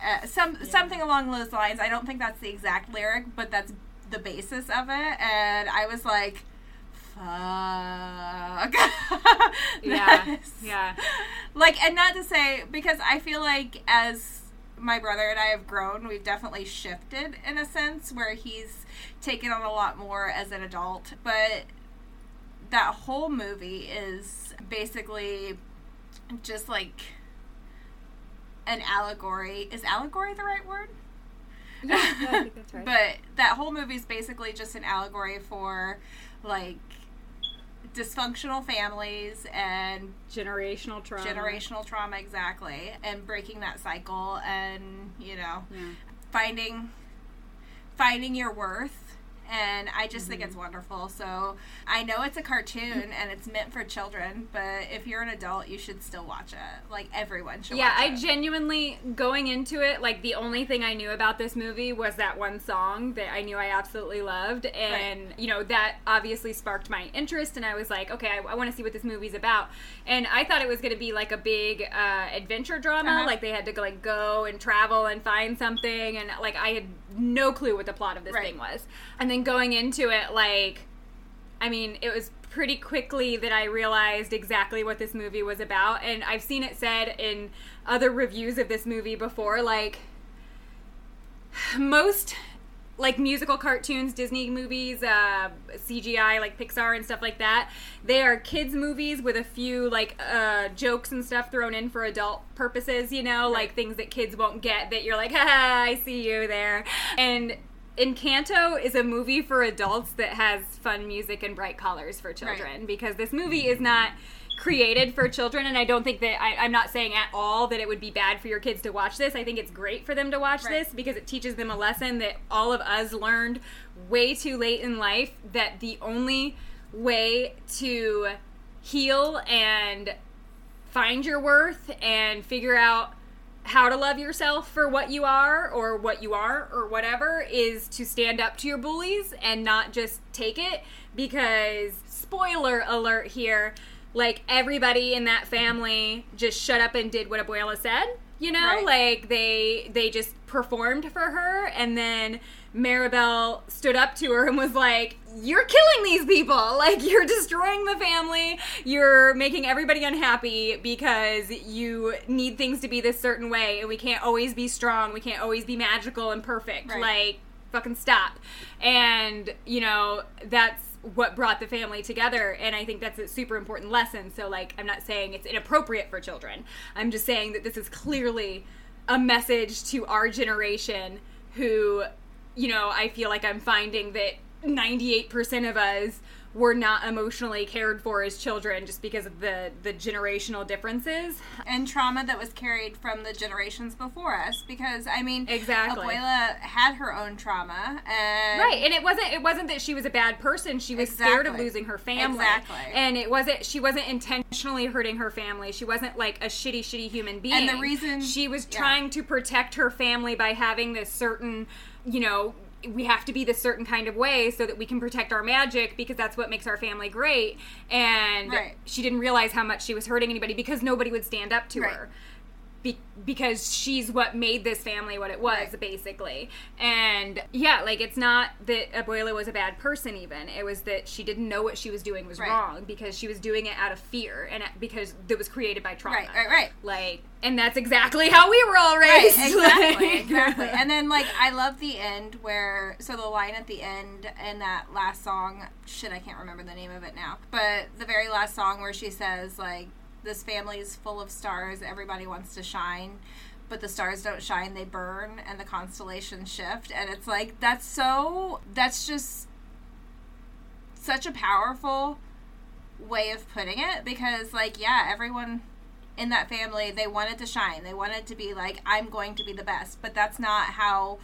Uh, some something along those lines. I don't think that's the exact lyric, but that's the basis of it. And I was like, fuck. Yeah. Yeah. like and not to say because i feel like as my brother and I have grown. We've definitely shifted in a sense where he's taken on a lot more as an adult. But that whole movie is basically just like an allegory. Is allegory the right word? Yeah, yeah I think that's right. but that whole movie is basically just an allegory for like dysfunctional families and generational trauma. generational trauma exactly and breaking that cycle and you know Yeah. finding finding your worth and I just Mm-hmm. think it's wonderful. So I know it's a cartoon and it's meant for children, but if you're an adult, you should still watch it. Like everyone should. Yeah, I it. genuinely going into it like the only thing I knew about this movie was that one song that I knew I absolutely loved, and you know that obviously sparked my interest, and I was like, okay, I, I want to see what this movie's about, and I thought it was going to be like a big uh, adventure drama, Uh-huh. like they had to like go and travel and find something, and like I had no clue what the plot of this Right. thing was, and then going into it like. I mean, it was pretty quickly that I realized exactly what this movie was about. And I've seen it said in other reviews of this movie before, like, most like musical cartoons, Disney movies, uh, CGI, like Pixar and stuff like that. They are kids' movies with a few like uh, jokes and stuff thrown in for adult purposes. You know, like things that kids won't get. That you're like, ha, I see you there. And Encanto is a movie for adults that has fun music and bright colors for children because this movie is not created for children and i don't think that I, i'm not saying at all that it would be bad for your kids to watch this i think it's great for them to watch Right. this because it teaches them a lesson that all of us learned way too late in life that the only way to heal and find your worth and figure out how to love yourself for what you are or what you are or whatever is to stand up to your bullies and not just take it because spoiler alert here like everybody in that family just shut up and did what abuela said you know Right. like they they just performed for her and then Mirabel stood up to her and was like, You're killing these people. Like, you're destroying the family. You're making everybody unhappy because you need things to be this certain way. And we can't always be strong. We can't always be magical and perfect. Right. Like, fucking stop. And, you know, that's what brought the family together. And I think that's a super important lesson. So, like, I'm not saying it's inappropriate for children. I'm just saying that this is clearly a message to our generation who you know, I feel like I'm finding that 98% of us were not emotionally cared for as children just because of the the generational differences. and trauma that was carried from the generations before us. Because I mean, Exactly. Abuela had her own trauma, and Right, and it wasn't it wasn't that she was a bad person. She was scared of losing her family. Exactly. And it wasn't she wasn't intentionally hurting her family. She wasn't like a shitty shitty human being. And the reason- she was yeah. trying to protect her family by having this certain, you know, we have to be this certain kind of way so that we can protect our magic because that's what makes our family great. And Right. she didn't realize how much she was hurting anybody because nobody would stand up to Right. her. Be- because she's what made this family what it was Right. basically and yeah like it's not that abuela was a bad person even it was that she didn't know what she was doing was Right. wrong because she was doing it out of fear and because it was created by trauma Right, right, right. like and that's exactly how we were all Right, raised exactly, Like- exactly. And then like I love the end where so the line at the end in that last song, shit, I can't remember the name of it now. But the very last song where she says like this family is full of stars, everybody wants to shine. But the stars don't shine, they burn, and the constellations shift. And it's like, that's so, that's just such a powerful way of putting it because, like, yeah, everyone in that family they wanted to shine they wanted to be like i'm going to be the best but that's not how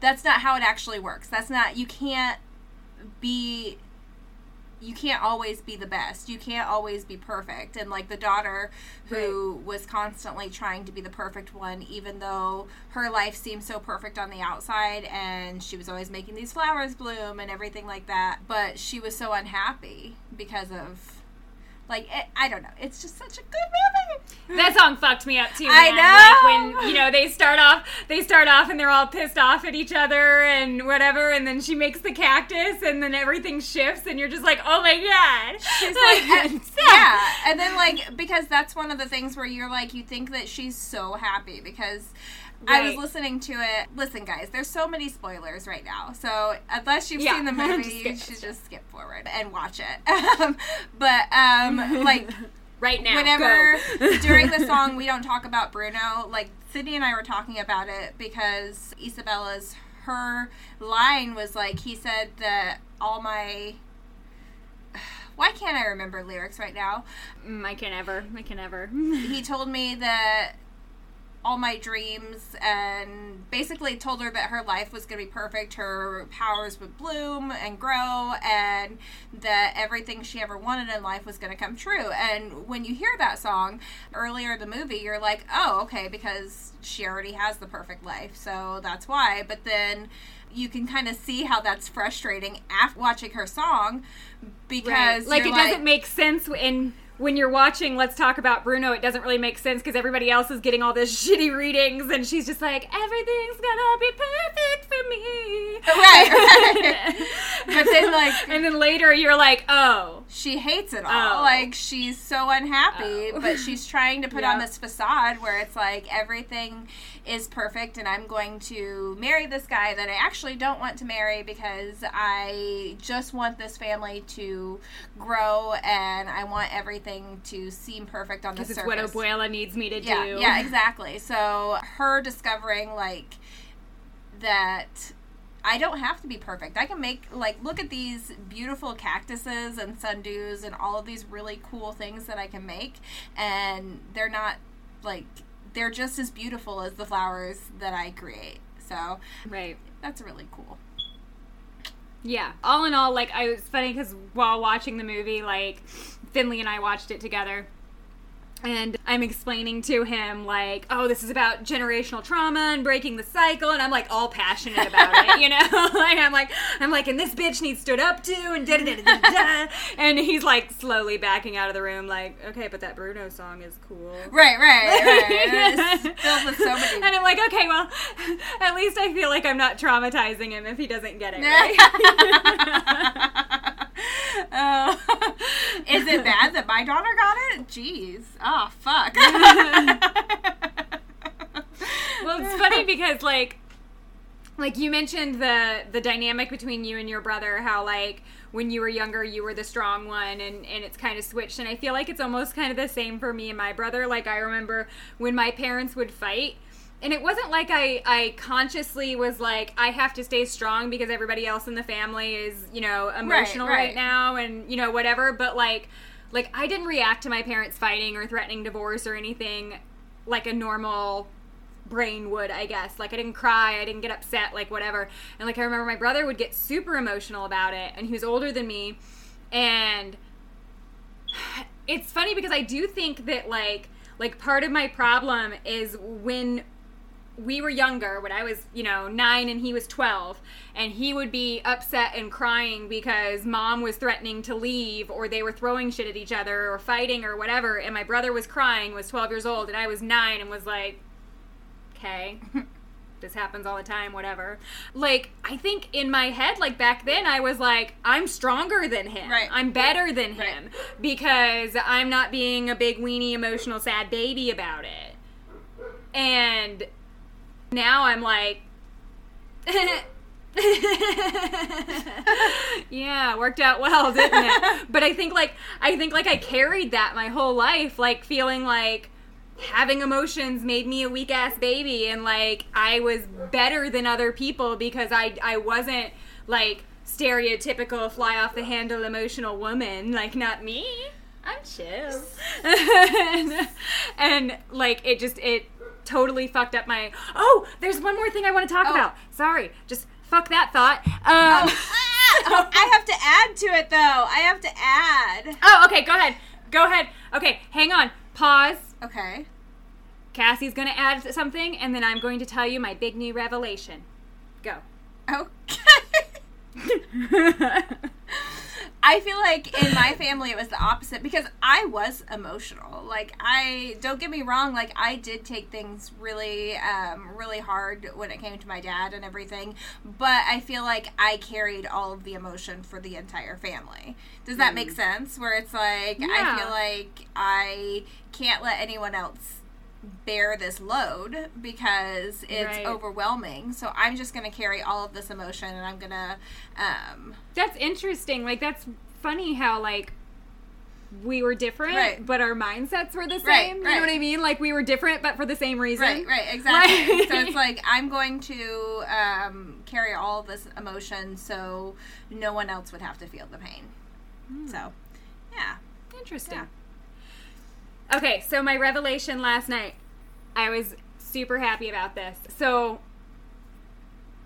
that's not how it actually works that's not you can't be you can't always be the best. You can't always be perfect. And like the daughter who was constantly trying to be the perfect one even though her life seemed so perfect on the outside and she was always making these flowers bloom and everything like that but she was so unhappy because of like it, i don't know. It's just such a good movie. That song fucked me up too I know. like when you know they start off they start off and they're all pissed off at each other and whatever and then she makes the cactus and then everything shifts and you're just like oh my god. She's like, eh, and- yeah, and then like because that's one of the things where you're like, you think that she's so happy because I was listening to it. Listen, guys, there's so many spoilers right now. So unless you've Yeah. seen the movie, you should just skip forward and watch it. Um, but um, like right now. whenever during the song we don't talk about Bruno, like Sydney and I were talking about it because Isabella's her line was like he said that all my why can't I remember lyrics right now? Mm, I can never. I can never. He told me that all my dreams and basically told her that her life was going to be perfect, her powers would bloom and grow, and that everything she ever wanted in life was going to come true. And when you hear that song earlier in the movie, you're like, oh, okay, because she already has the perfect life, so that's why. But then you can kind of see how that's frustrating after watching her song because like it you're doesn't make sense in when you're watching let's talk about bruno it doesn't really make sense because everybody else is getting all this shitty readings and she's just like everything's gonna be perfect for me Right, right. But then, like- and then later you're like oh she hates it all. Oh. Like she's so unhappy, Oh. but she's trying to put on this facade where it's like everything is perfect and I'm going to marry this guy that I actually don't want to marry because I just want this family to grow and I want everything to seem perfect on the because surface. it's what abuela needs me to yeah, do yeah, exactly. So her discovering like that I don't have to be perfect. I can make like look at these beautiful cactuses and sundews and all of these really cool things that I can make and they're not like they're just as beautiful as the flowers that I create. So right that's really cool. Yeah. All in all, like I was funny because while watching the movie, like Finley and I watched it together. And I'm explaining to him like, oh, this is about generational trauma and breaking the cycle, and I'm like all passionate about it, you know. like I'm like, I'm like, and this bitch needs stood up to, and da da da da da. And he's like slowly backing out of the room, like, okay, but that Bruno song is cool. Right, right, right. With so many And I'm like, okay, well, at least I feel like I'm not traumatizing him if he doesn't get it. Right? Oh. Is it bad that my daughter got it? Jeez. Oh, fuck. well, it's funny because like like you mentioned the the dynamic between you and your brother how like when you were younger you were the strong one and and it's kind of switched and I feel like it's almost kind of the same for me and my brother like I remember when my parents would fight and it wasn't like I, I consciously was like I have to stay strong because everybody else in the family is you know emotional right, right. now and you know whatever but like like I didn't react to my parents fighting or threatening divorce or anything like a normal brain would, I guess. Like I didn't cry, I didn't get upset, like whatever. And like I remember my brother would get super emotional about it, and he was older than me, and it's funny because I do think that like like part of my problem is when we were younger when I was, you know, 9 and he was 12 and he would be upset and crying because mom was threatening to leave or they were throwing shit at each other or fighting or whatever and my brother was crying was 12 years old and I was 9 and was like okay this happens all the time whatever like i think in my head like back then i was like i'm stronger than him Right. i'm better than Right. him because i'm not being a big weenie emotional sad baby about it and now i'm like yeah worked out well didn't it? But i think like i think like i carried that my whole life like feeling like having emotions made me a weak ass baby and like I was better than other people because I I wasn't like stereotypical fly off the handle emotional woman. Like not me. I'm chill. And, and, like it just it totally fucked up my oh there's one more thing I want to talk Oh. about sorry just fuck that thought um Oh, I have to add to it, though. I have to add. oh okay go ahead go ahead okay hang on pause Okay. Cassie's going to add something, and then I'm going to tell you my big new revelation. Go. Okay. I feel like in my family it was the opposite because I was emotional. Like I don't get me wrong, like I did take things really um really hard when it came to my dad and everything, but I feel like I carried all of the emotion for the entire family. Does that make sense? Where it's like Yeah. I feel like I can't let anyone else bear this load because it's Right. overwhelming. So I'm just going to carry all of this emotion and I'm going to um That's interesting. Like that's funny how like we were different, Right. but our mindsets were the same. Right, You know what I mean? Like we were different, but for the same reason. Right, right, exactly. Like- so it's like I'm going to um, carry all of this emotion, so no one else would have to feel the pain. So, yeah, Interesting. Okay, so my revelation last night, I was super happy about this. So,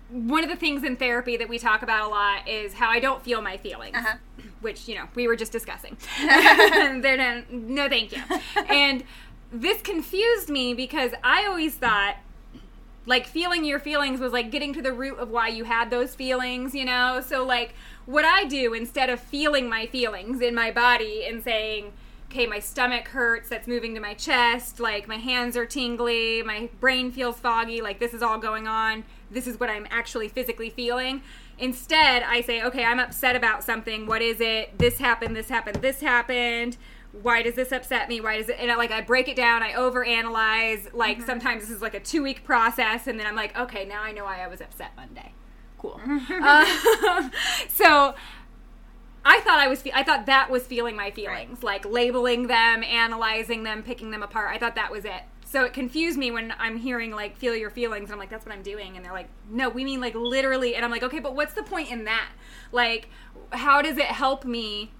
one of the things in therapy that we talk about a lot is how I don't feel my feelings, Uh-huh. which, you know, we were just discussing. They're no, no, thank you. And this confused me because I always thought like feeling your feelings was like getting to the root of why you had those feelings, you know? So like what I do instead of feeling my feelings in my body and saying, okay, my stomach hurts, that's moving to my chest, like my hands are tingly, my brain feels foggy, like this is all going on. This is what I'm actually physically feeling. Instead, I say, okay, I'm upset about something. What is it? This happened, this happened, this happened why does this upset me why does it and I, like i break it down i overanalyze like sometimes this is like a two week process and then i'm like okay now i know why i was upset monday cool um, so i thought i was fe- i thought that was feeling my feelings like labeling them analyzing them picking them apart i thought that was it so it confused me when i'm hearing like feel your feelings and i'm like that's what i'm doing and they're like no we mean like literally and i'm like okay but what's the point in that like how does it help me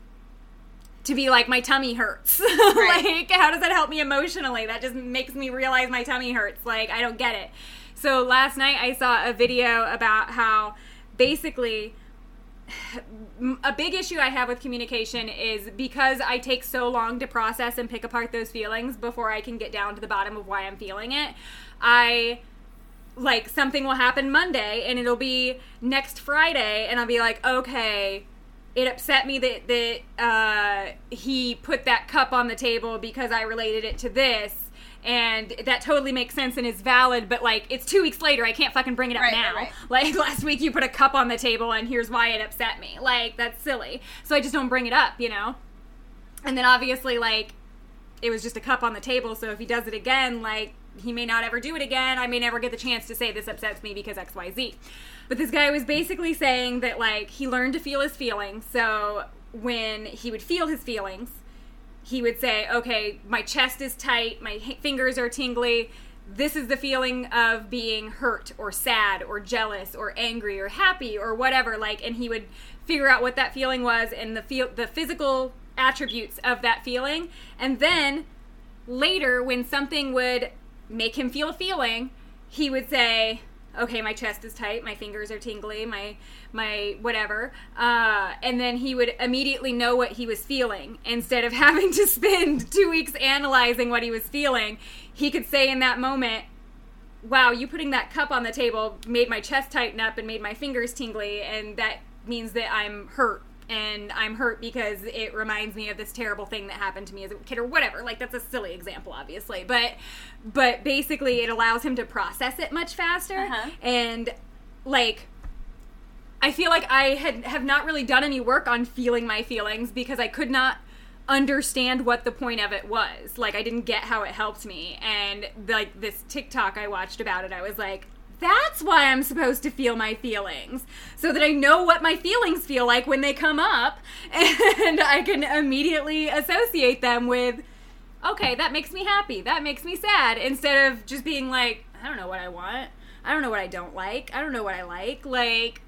to be like my tummy hurts. like how does that help me emotionally? That just makes me realize my tummy hurts. Like I don't get it. So last night I saw a video about how basically a big issue I have with communication is because I take so long to process and pick apart those feelings before I can get down to the bottom of why I'm feeling it. I like something will happen Monday and it'll be next Friday and I'll be like, okay, it upset me that that uh, he put that cup on the table because I related it to this. And that totally makes sense and is valid, but like it's two weeks later, I can't fucking bring it up Right, now. right, Like last week, you put a cup on the table, and here's why it upset me. Like that's silly. So I just don't bring it up, you know. And then obviously, like it was just a cup on the table. So if he does it again, like he may not ever do it again. I may never get the chance to say this upsets me because X, Y, Z. But this guy was basically saying that like he learned to feel his feelings. So when he would feel his feelings, he would say, "Okay, my chest is tight, my fingers are tingly." This is the feeling of being hurt or sad or jealous or angry or happy or whatever like and he would figure out what that feeling was and the feel the physical attributes of that feeling and then later when something would make him feel a feeling he would say okay my chest is tight my fingers are tingly my my whatever. Uh, and then he would immediately know what he was feeling. Instead of having to spend two weeks analyzing what he was feeling he could say in that moment wow you putting that cup on the table made my chest tighten up and made my fingers tingly and that means that i'm hurt and i'm hurt because it reminds me of this terrible thing that happened to me as a kid or whatever like that's a silly example obviously but but basically it allows him to process it much faster Uh-huh. and like I feel like I had have not really done any work on feeling my feelings because I could not understand what the point of it was. Like I didn't get how it helped me. And like this TikTok I watched about it, I was like, that's why I'm supposed to feel my feelings. So that I know what my feelings feel like when they come up and I can immediately associate them with okay, that makes me happy. That makes me sad instead of just being like, I don't know what I want. I don't know what I don't like. I don't know what I like. Like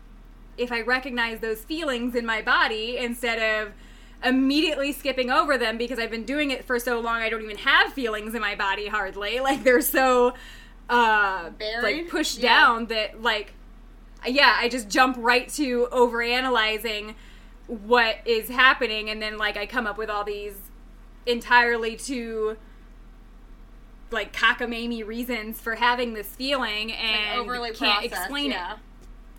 if I recognize those feelings in my body instead of immediately skipping over them because I've been doing it for so long I don't even have feelings in my body hardly. Like they're so uh Buried? like pushed Yeah. down that like yeah, I just jump right to overanalyzing what is happening and then like I come up with all these entirely too like cockamamie reasons for having this feeling and overly can't processed, explain yeah. it.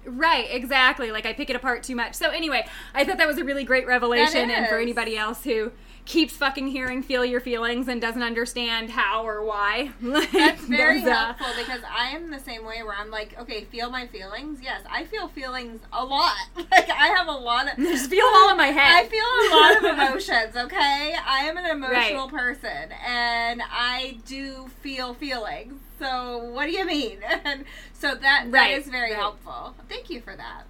Right, exactly. Like I pick it apart too much. So anyway, I thought that was a really great revelation, and for anybody else who keeps fucking hearing feel your feelings and doesn't understand how or why. That's very helpful because I am the same way where I'm like, okay, feel my feelings. Yes, I feel feelings a lot. Like I have a lot of just feel all in my head. I feel a lot of emotions, okay? I am an emotional right. person and I do feel feelings. So what do you mean? And so that right. that is very right. helpful. Thank you for that.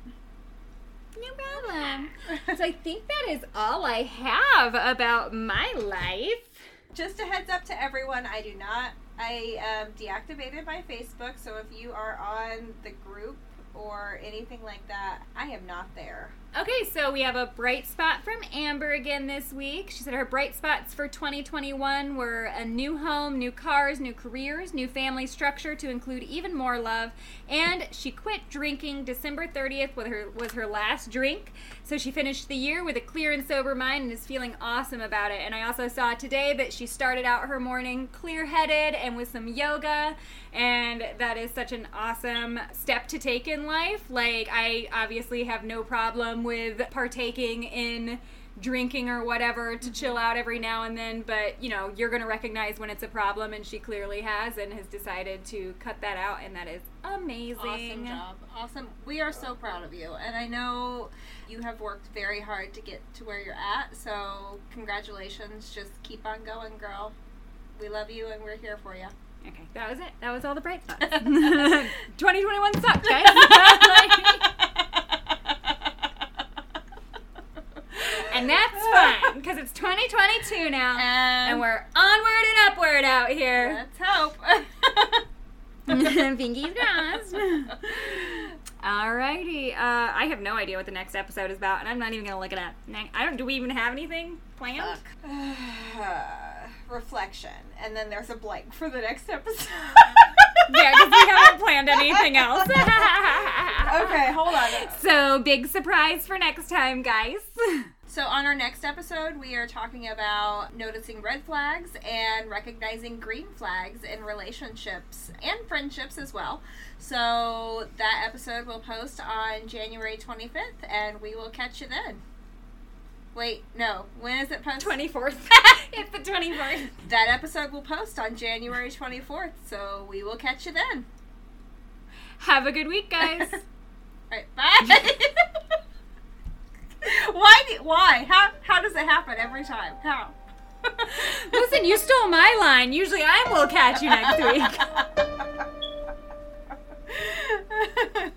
No problem. so I think that is all I have about my life. Just a heads up to everyone, I do not. I um, deactivated my Facebook, so if you are on the group or anything like that, I am not there. Okay, so we have a bright spot from Amber again this week. She said her bright spots for 2021 were a new home, new cars, new careers, new family structure to include even more love, and she quit drinking December 30th with her was her last drink. So she finished the year with a clear and sober mind and is feeling awesome about it. And I also saw today that she started out her morning clear-headed and with some yoga, and that is such an awesome step to take in life. Like I obviously have no problem with partaking in drinking or whatever to mm-hmm. chill out every now and then, but you know, you're going to recognize when it's a problem, and she clearly has and has decided to cut that out, and that is amazing. Awesome job. Awesome. We are so proud of you, and I know you have worked very hard to get to where you're at, so congratulations. Just keep on going, girl. We love you, and we're here for you. Okay, that was it. That was all the bright spots. 2021 sucked, guys. and that's fine because it's 2022 now, and, and, we're onward and upward out here. Let's hope. Fingers crossed. Alrighty, uh, I have no idea what the next episode is about, and I'm not even gonna look it up. I don't. Do we even have anything planned? reflection, and then there's a blank for the next episode. yeah, because we haven't planned anything else. okay, hold on. So, big surprise for next time, guys. So, on our next episode, we are talking about noticing red flags and recognizing green flags in relationships and friendships as well. So, that episode will post on January 25th, and we will catch you then. Wait, no. When is it posted? 24th. it's the 24th. That episode will post on January 24th, so we will catch you then. Have a good week, guys. All right, bye. why? Do, why? How? How does it happen every time? How? Listen, you stole my line. Usually, I will catch you next week.